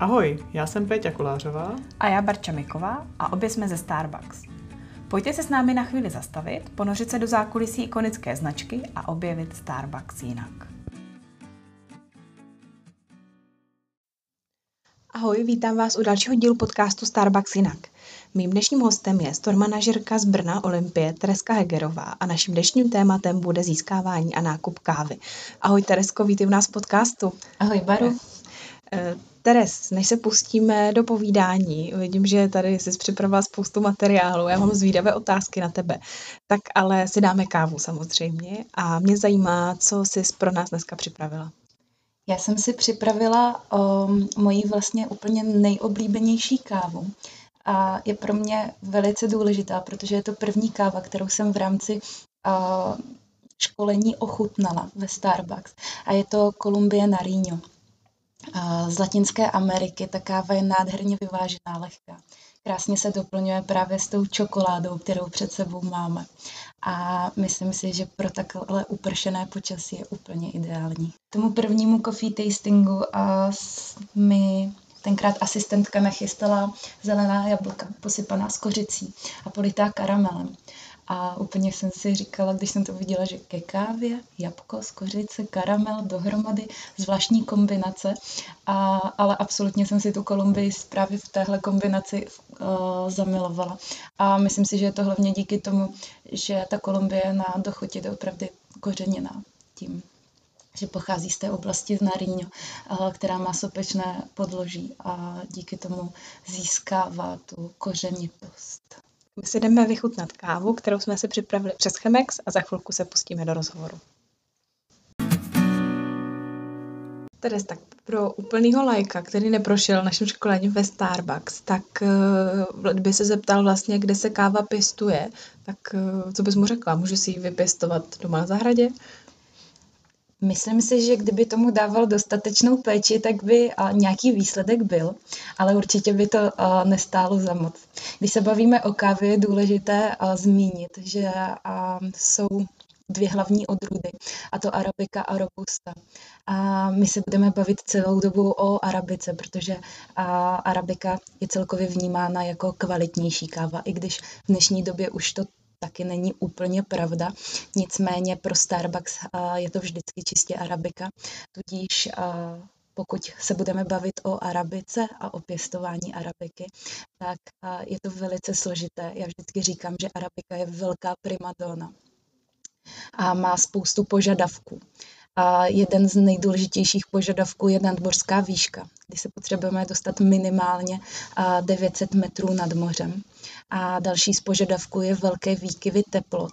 Ahoj, já jsem Péťa Kolářová. A já Barča Miková a obě jsme ze Starbucks. Pojďte se s námi na chvíli zastavit, ponořit se do zákulisí ikonické značky a objevit Starbucks jinak. Ahoj, vítám vás u dalšího dílu podcastu Starbucks jinak. Mým dnešním hostem je store manažerka z Brna Olympie Tereska Hegerová a naším dnešním tématem bude získávání a nákup kávy. Ahoj Teresko, vítej u nás v podcastu. Ahoj Baru. Teres, než se pustíme do povídání, vidím, že tady jsi připravila spoustu materiálu, já mám zvídavé otázky na tebe, tak ale si dáme kávu samozřejmě a mě zajímá, co jsi pro nás dneska připravila. Já jsem si připravila um, moji vlastně úplně nejoblíbenější kávu a je pro mě velice důležitá, protože je to první káva, kterou jsem v rámci uh, školení ochutnala ve Starbucks a je to Columbia Nariño z Latinské Ameriky. Ta káva je nádherně vyvážená, lehká. Krásně se doplňuje právě s tou čokoládou, kterou před sebou máme. A myslím si, že pro takhle upršené počasí je úplně ideální. Tomu prvnímu coffee tastingu a mi tenkrát asistentka nachystala zelená jablka posypaná s kořicí a politá karamelem. A úplně jsem si říkala, když jsem to viděla, že ke kávě, jabko, skořice, karamel dohromady, zvláštní kombinace, a, ale absolutně jsem si tu Kolumbii právě v téhle kombinaci uh, zamilovala. A myslím si, že je to hlavně díky tomu, že ta Kolumbie na dochutě je opravdu kořeněná tím že pochází z té oblasti z Nariño, eh, která má sopečné podloží a díky tomu získává tu kořenitost. My si jdeme vychutnat kávu, kterou jsme si připravili přes Chemex a za chvilku se pustíme do rozhovoru. Teres, tak pro úplného lajka, který neprošel naším školením ve Starbucks, tak uh, by se zeptal vlastně, kde se káva pěstuje, tak uh, co bys mu řekla? Může si ji vypěstovat doma na zahradě? Myslím si, že kdyby tomu dával dostatečnou péči, tak by nějaký výsledek byl, ale určitě by to nestálo za moc. Když se bavíme o kávě, je důležité zmínit, že jsou dvě hlavní odrůdy, a to arabika a robusta. A my se budeme bavit celou dobu o arabice, protože arabika je celkově vnímána jako kvalitnější káva, i když v dnešní době už to taky není úplně pravda. Nicméně pro Starbucks je to vždycky čistě arabika, tudíž pokud se budeme bavit o arabice a o pěstování arabiky, tak je to velice složité. Já vždycky říkám, že arabika je velká primadona a má spoustu požadavků. A jeden z nejdůležitějších požadavků je nadmořská výška, kdy se potřebujeme dostat minimálně 900 metrů nad mořem. A další z požadavků je velké výkyvy teplot.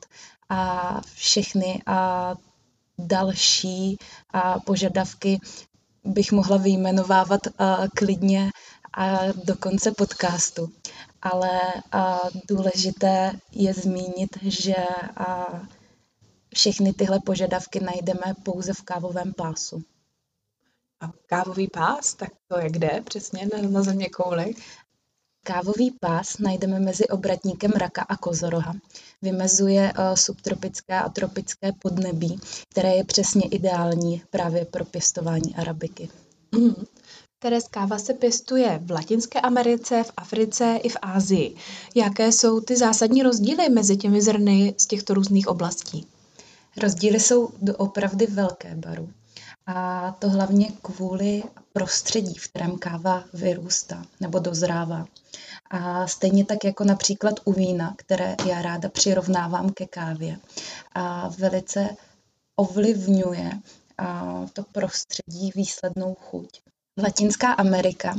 A všechny a další a požadavky bych mohla vyjmenovávat klidně a do konce podcastu. Ale důležité je zmínit, že a všechny tyhle požadavky najdeme pouze v kávovém pásu. A kávový pás, tak to je kde přesně na, na země kouli? Kávový pás najdeme mezi obratníkem raka a kozoroha. Vymezuje uh, subtropické a tropické podnebí, které je přesně ideální právě pro pěstování arabiky. Mm. Teres káva se pěstuje v Latinské Americe, v Africe i v Ázii. Jaké jsou ty zásadní rozdíly mezi těmi zrny z těchto různých oblastí? Rozdíly jsou opravdu velké baru. A to hlavně kvůli prostředí, v kterém káva vyrůstá nebo dozrává. A stejně tak jako například u vína, které já ráda přirovnávám ke kávě. A velice ovlivňuje a to prostředí výslednou chuť. Latinská Amerika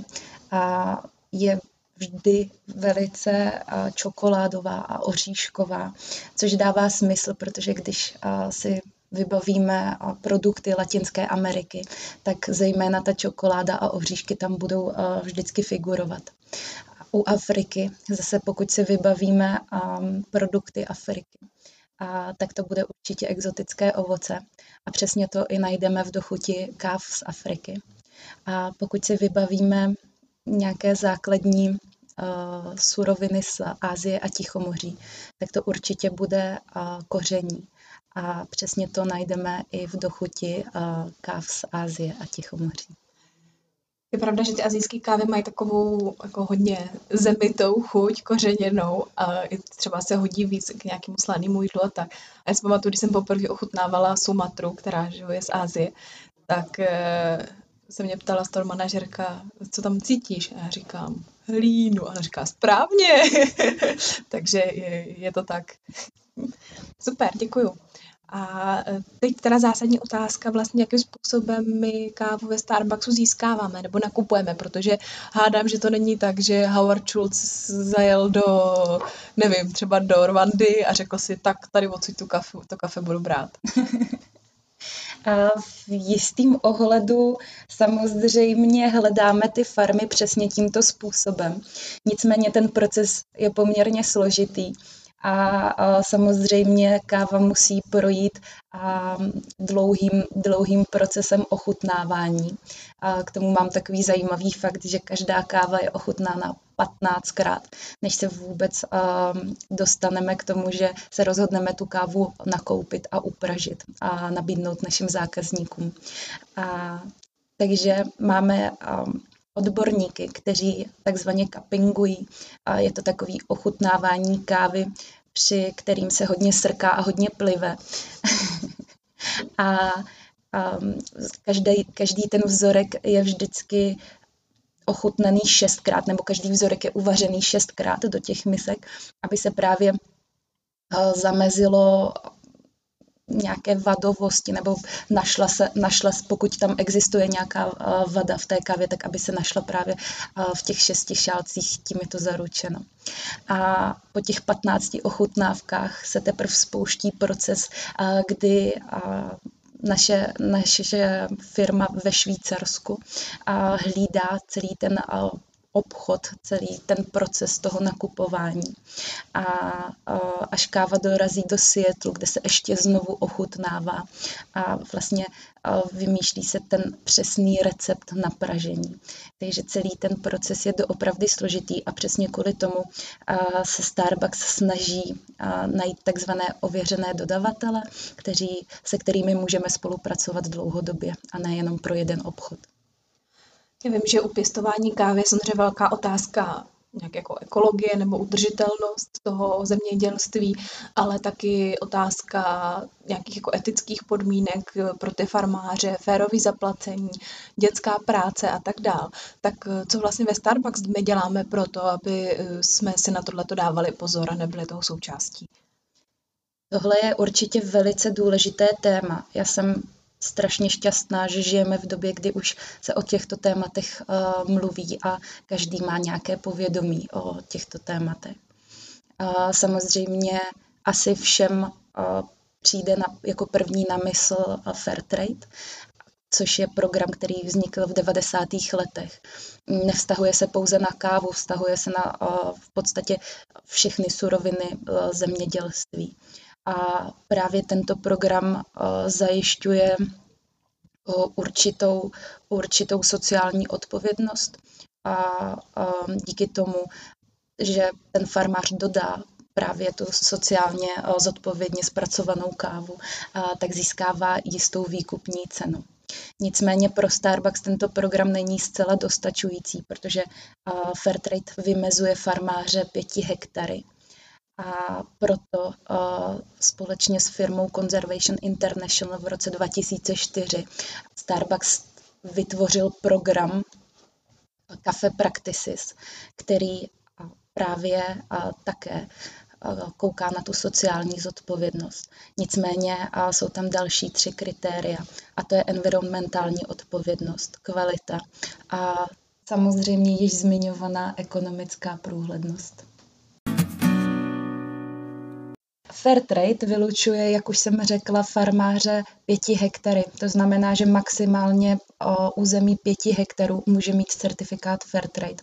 a je vždy velice čokoládová a oříšková, což dává smysl, protože když si vybavíme produkty Latinské Ameriky, tak zejména ta čokoláda a oříšky tam budou vždycky figurovat. U Afriky, zase pokud si vybavíme produkty Afriky, a tak to bude určitě exotické ovoce. A přesně to i najdeme v dochuti káv z Afriky. A pokud si vybavíme nějaké základní suroviny z Ázie a Tichomoří, tak to určitě bude uh, koření. A přesně to najdeme i v dochuti uh, káv z Ázie a Tichomoří. Je pravda, že ty azijské kávy mají takovou jako hodně zemitou chuť, kořeněnou a třeba se hodí víc k nějakému slanému jídlu a tak. A já si pamatuju, když jsem poprvé ochutnávala Sumatru, která je z Asie, tak se mě ptala store manažerka, co tam cítíš? A já říkám, hlínu. A ona říká, správně. Takže je, je to tak. Super, děkuju. A e, teď teda zásadní otázka vlastně, jakým způsobem my kávu ve Starbucksu získáváme nebo nakupujeme, protože hádám, že to není tak, že Howard Schultz zajel do, nevím, třeba do Rwandy a řekl si, tak tady odsud tu kafe, to kafe budu brát. v jistým ohledu samozřejmě hledáme ty farmy přesně tímto způsobem. Nicméně ten proces je poměrně složitý a, samozřejmě káva musí projít dlouhým, dlouhým procesem ochutnávání. K tomu mám takový zajímavý fakt, že každá káva je ochutnána 15krát, než se vůbec dostaneme k tomu, že se rozhodneme tu kávu nakoupit a upražit a nabídnout našim zákazníkům. A, takže máme odborníky, kteří takzvaně kapingují. A je to takový ochutnávání kávy, při kterým se hodně srká a hodně plive. a um, každý, každý ten vzorek je vždycky ochutnaný šestkrát, nebo každý vzorek je uvařený šestkrát do těch misek, aby se právě uh, zamezilo nějaké vadovosti, nebo našla se, našla, pokud tam existuje nějaká uh, vada v té kávě, tak aby se našla právě uh, v těch šesti šálcích, tím je to zaručeno. A po těch 15 ochutnávkách se teprve spouští proces, uh, kdy naše, naše firma ve Švýcarsku hlídá celý ten obchod, celý ten proces toho nakupování. A až káva dorazí do Seattle, kde se ještě znovu ochutnává a vlastně vymýšlí se ten přesný recept na pražení. Takže celý ten proces je doopravdy složitý a přesně kvůli tomu se Starbucks snaží najít takzvané ověřené dodavatele, kteří, se kterými můžeme spolupracovat dlouhodobě a nejenom pro jeden obchod. Já vím, že u pěstování kávy je samozřejmě velká otázka nějak jako ekologie nebo udržitelnost toho zemědělství, ale taky otázka nějakých jako etických podmínek pro ty farmáře, férový zaplacení, dětská práce a tak dál. Tak co vlastně ve Starbucks my děláme pro to, aby eh, jsme si na tohleto dávali pozor a nebyli toho součástí? Tohle je určitě velice důležité téma. Já jsem strašně šťastná, že žijeme v době, kdy už se o těchto tématech uh, mluví a každý má nějaké povědomí o těchto tématech. Uh, samozřejmě asi všem uh, přijde na, jako první na mysl uh, Fairtrade, což je program, který vznikl v 90. letech. Nevztahuje se pouze na kávu, vztahuje se na v podstatě všechny suroviny zemědělství. A právě tento program eh, zajišťuje eh, určitou, určitou sociální odpovědnost a díky tomu, že ten farmář dodá právě tu sociálně eh, zodpovědně zpracovanou kávu, tak získává jistou výkupní cenu. Nicméně pro Starbucks tento program není zcela dostačující, protože Fairtrade vymezuje farmáře pěti hektary a proto společně s firmou Conservation International v roce 2004 Starbucks vytvořil program Cafe Practices, který právě také kouká na tu sociální zodpovědnost. Nicméně jsou tam další tři kritéria a to je environmentální odpovědnost, kvalita a samozřejmě již zmiňovaná ekonomická průhlednost. Fair trade vylučuje, jak už jsem řekla, farmáře pěti hektary. To znamená, že maximálně o území pěti hektarů může mít certifikát fair trade.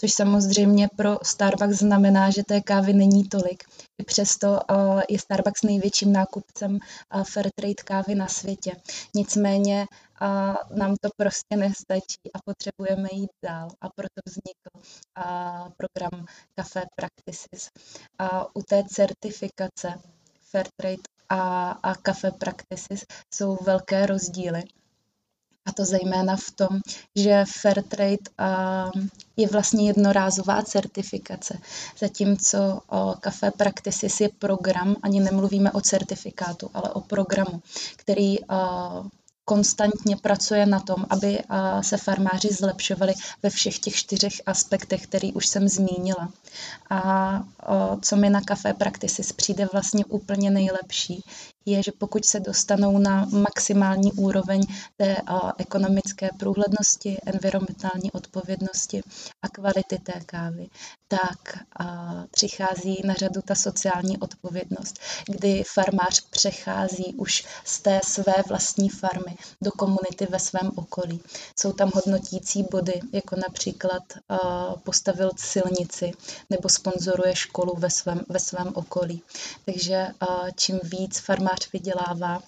Což samozřejmě pro Starbucks znamená, že té kávy není tolik. I přesto je Starbucks největším nákupcem fair trade kávy na světě. Nicméně a nám to prostě nestačí a potřebujeme jít dál a proto vznikl program Café Practices. A u té certifikace Fairtrade a, a Café Practices jsou velké rozdíly. A to zejména v tom, že Fairtrade je vlastně jednorázová certifikace, zatímco Café Practices je program, ani nemluvíme o certifikátu, ale o programu, který konstantně pracuje na tom, aby se farmáři zlepšovali ve všech těch čtyřech aspektech, který už jsem zmínila. A co mi na Café Practices přijde vlastně úplně nejlepší, je, že pokud se dostanou na maximální úroveň té ekonomické průhlednosti, environmentální odpovědnosti a kvality té kávy, tak přichází na řadu ta sociální odpovědnost, kdy farmář přechází už z té své vlastní farmy do komunity ve svém okolí. Jsou tam hodnotící body, jako například postavil silnici nebo sponzoruje školu ve svém, ve svém okolí. Takže čím víc farmář vydělává,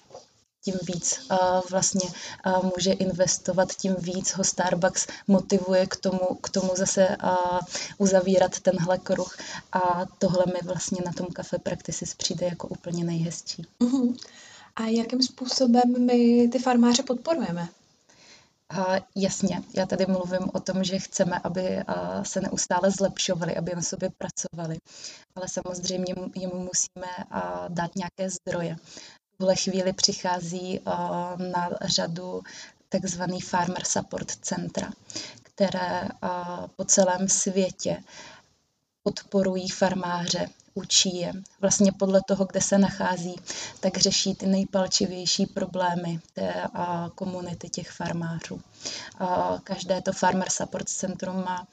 tím víc uh, vlastně uh, může investovat, tím víc ho Starbucks motivuje k tomu, k tomu zase uh, uzavírat tenhle kruh. A tohle mi vlastně na tom Cafe Practices přijde jako úplně nejhezčí. Uh-huh. A jakým způsobem my ty farmáře podporujeme? A jasně, já tady mluvím o tom, že chceme, aby se neustále zlepšovali, aby na sobě pracovali, ale samozřejmě jim musíme dát nějaké zdroje. V tuhle chvíli přichází na řadu takzvaný Farmer Support Centra, které po celém světě podporují farmáře učí je. Vlastně podle toho, kde se nachází, tak řeší ty nejpalčivější problémy té komunity těch farmářů. Každé to Farmer Support Centrum má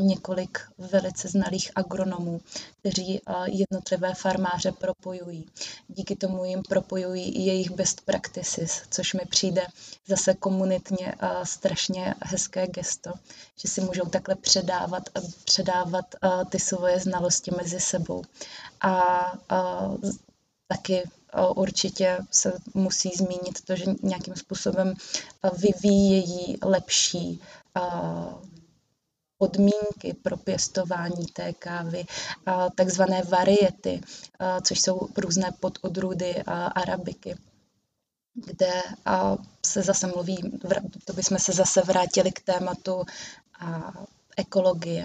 několik velice znalých agronomů, kteří jednotlivé farmáře propojují. Díky tomu jim propojují i jejich best practices, což mi přijde zase komunitně strašně hezké gesto, že si můžou takhle předávat, předávat ty svoje znalosti mezi sebou. A taky určitě se musí zmínit to, že nějakým způsobem vyvíjejí lepší podmínky pro pěstování té kávy, takzvané variety, což jsou různé pododrůdy arabiky kde se zase mluví, to bychom se zase vrátili k tématu ekologie.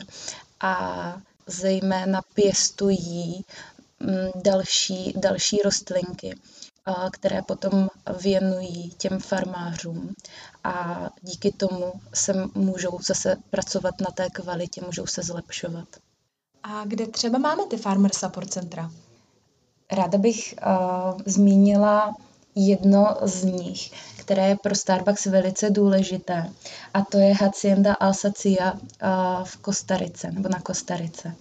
A zejména pěstují mm, další, další rostlinky, které potom věnují těm farmářům a díky tomu se můžou zase pracovat na té kvalitě, můžou se zlepšovat. A kde třeba máme ty Farmer Support Centra? Ráda bych uh, zmínila jedno z nich, které je pro Starbucks velice důležité. A to je Hacienda Alsacia v Kostarice, nebo na Kostarice.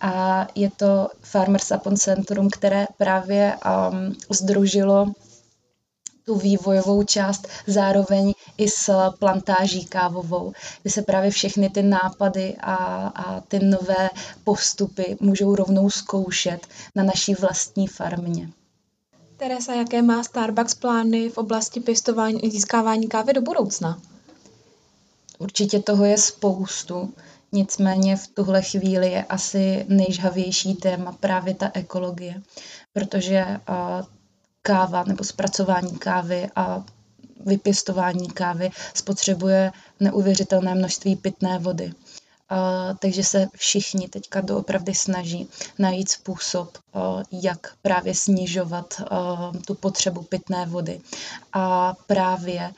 A je to Farmers Upon Centrum, které právě um, združilo tu vývojovou část zároveň i s plantáží kávovou, kdy se právě všechny ty nápady a, a ty nové postupy můžou rovnou zkoušet na naší vlastní farmě. Teresa, jaké má Starbucks plány v oblasti pěstování a získávání kávy do budoucna? Určitě toho je spoustu, nicméně v tuhle chvíli je asi nejžhavější téma právě ta ekologie, protože káva nebo zpracování kávy a vypěstování kávy spotřebuje neuvěřitelné množství pitné vody. Takže se všichni teďka doopravdy snaží najít způsob, uh, jak právě snižovat tu potřebu pitné vody. A právě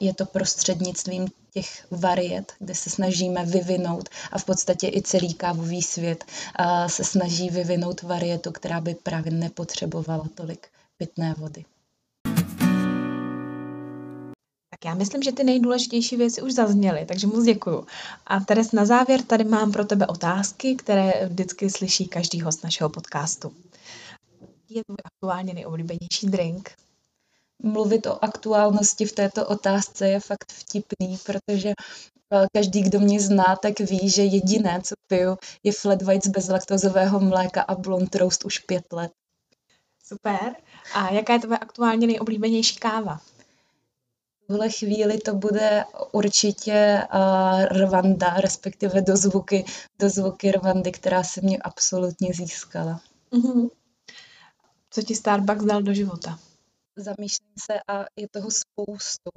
je to prostřednictvím těch variet, kde se snažíme vyvinout a v podstatě i celý kávový svět se snaží vyvinout varietu, která by právě nepotřebovala tolik pitné vody. Já myslím, že ty nejdůležitější věci už zazněly, takže moc děkuju. A Teres, na závěr tady mám pro tebe otázky, které vždycky slyší každý host našeho podcastu. Je tvůj aktuálně nejoblíbenější drink? Mluvit o aktuálnosti v této otázce je fakt vtipný, protože eh, každý, kdo mě zná, tak ví, že jediné, co piju, je flat white z bezlaktozového mléka a blond roast už pět let. Super. A jaká je tvoje aktuálně nejoblíbenější káva? V tuhle chvíli to bude určitě uh, Rwanda, respektive do zvuky, do zvuky Rwandy, která se mě absolutně získala. Mm-hmm. Co ti Starbucks dal do života? Zamýšlím se a je toho spoustu.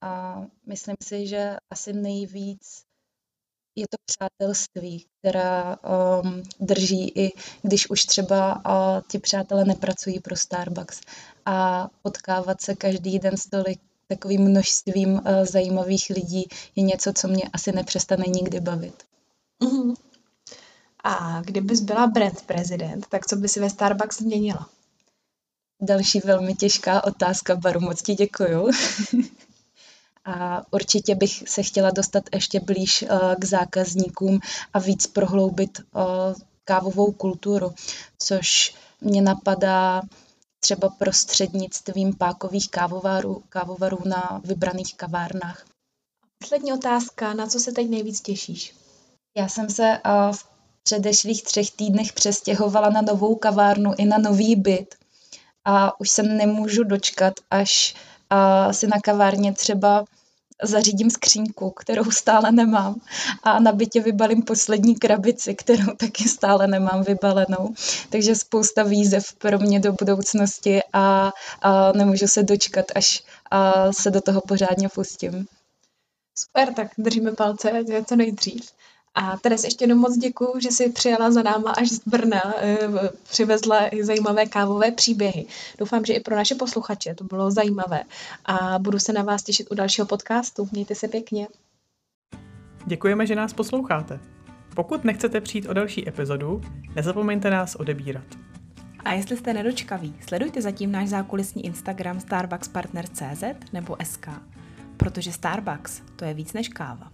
a myslím si, že asi nejvíc je to přátelství, která um, drží i když už třeba uh, ti přátelé nepracují pro Starbucks a potkávat se každý den s tolik takovým množstvím uh, zajímavých lidí je něco, co mě asi nepřestane nikdy bavit. Mm-hmm. A kdybys byla brand prezident, tak co by si ve Starbucks změnila? Další velmi těžká otázka, Baru, moc ti děkuju. a určitě bych se chtěla dostat ještě blíž uh, k zákazníkům a víc prohloubit uh, kávovou kulturu, což mě napadá třeba prostřednictvím pákových kávovarů, kávovarů na vybraných kavárnách. Poslední otázka, na co se teď nejvíc těšíš? Já jsem se uh, v předešlých třech týdnech přestěhovala na novou kavárnu i na nový byt a už se nemůžu dočkat, až uh, si na kavárně třeba zařídím skřínku, kterou stále nemám a na bytě vybalím poslední krabici, kterou taky stále nemám vybalenou. Takže spousta výzev pro mě do budoucnosti a, a nemůžu se dočkat, až a se do toho pořádně pustím. Super, tak držíme palce, je to nejdřív. A Teres, ještě jednou moc děkuji, že jsi přijela za náma až z Brna, eh, přivezla zajímavé kávové příběhy. Doufám, že i pro naše posluchače to bylo zajímavé a budu se na vás těšit u dalšího podcastu. Mějte se pěkně. Děkujeme, že nás posloucháte. Pokud nechcete přijít o další epizodu, nezapomeňte nás odebírat. A jestli jste nedočkaví, sledujte zatím náš zákulisní Instagram starbuckspartner.cz nebo SK, protože Starbucks to je víc než káva.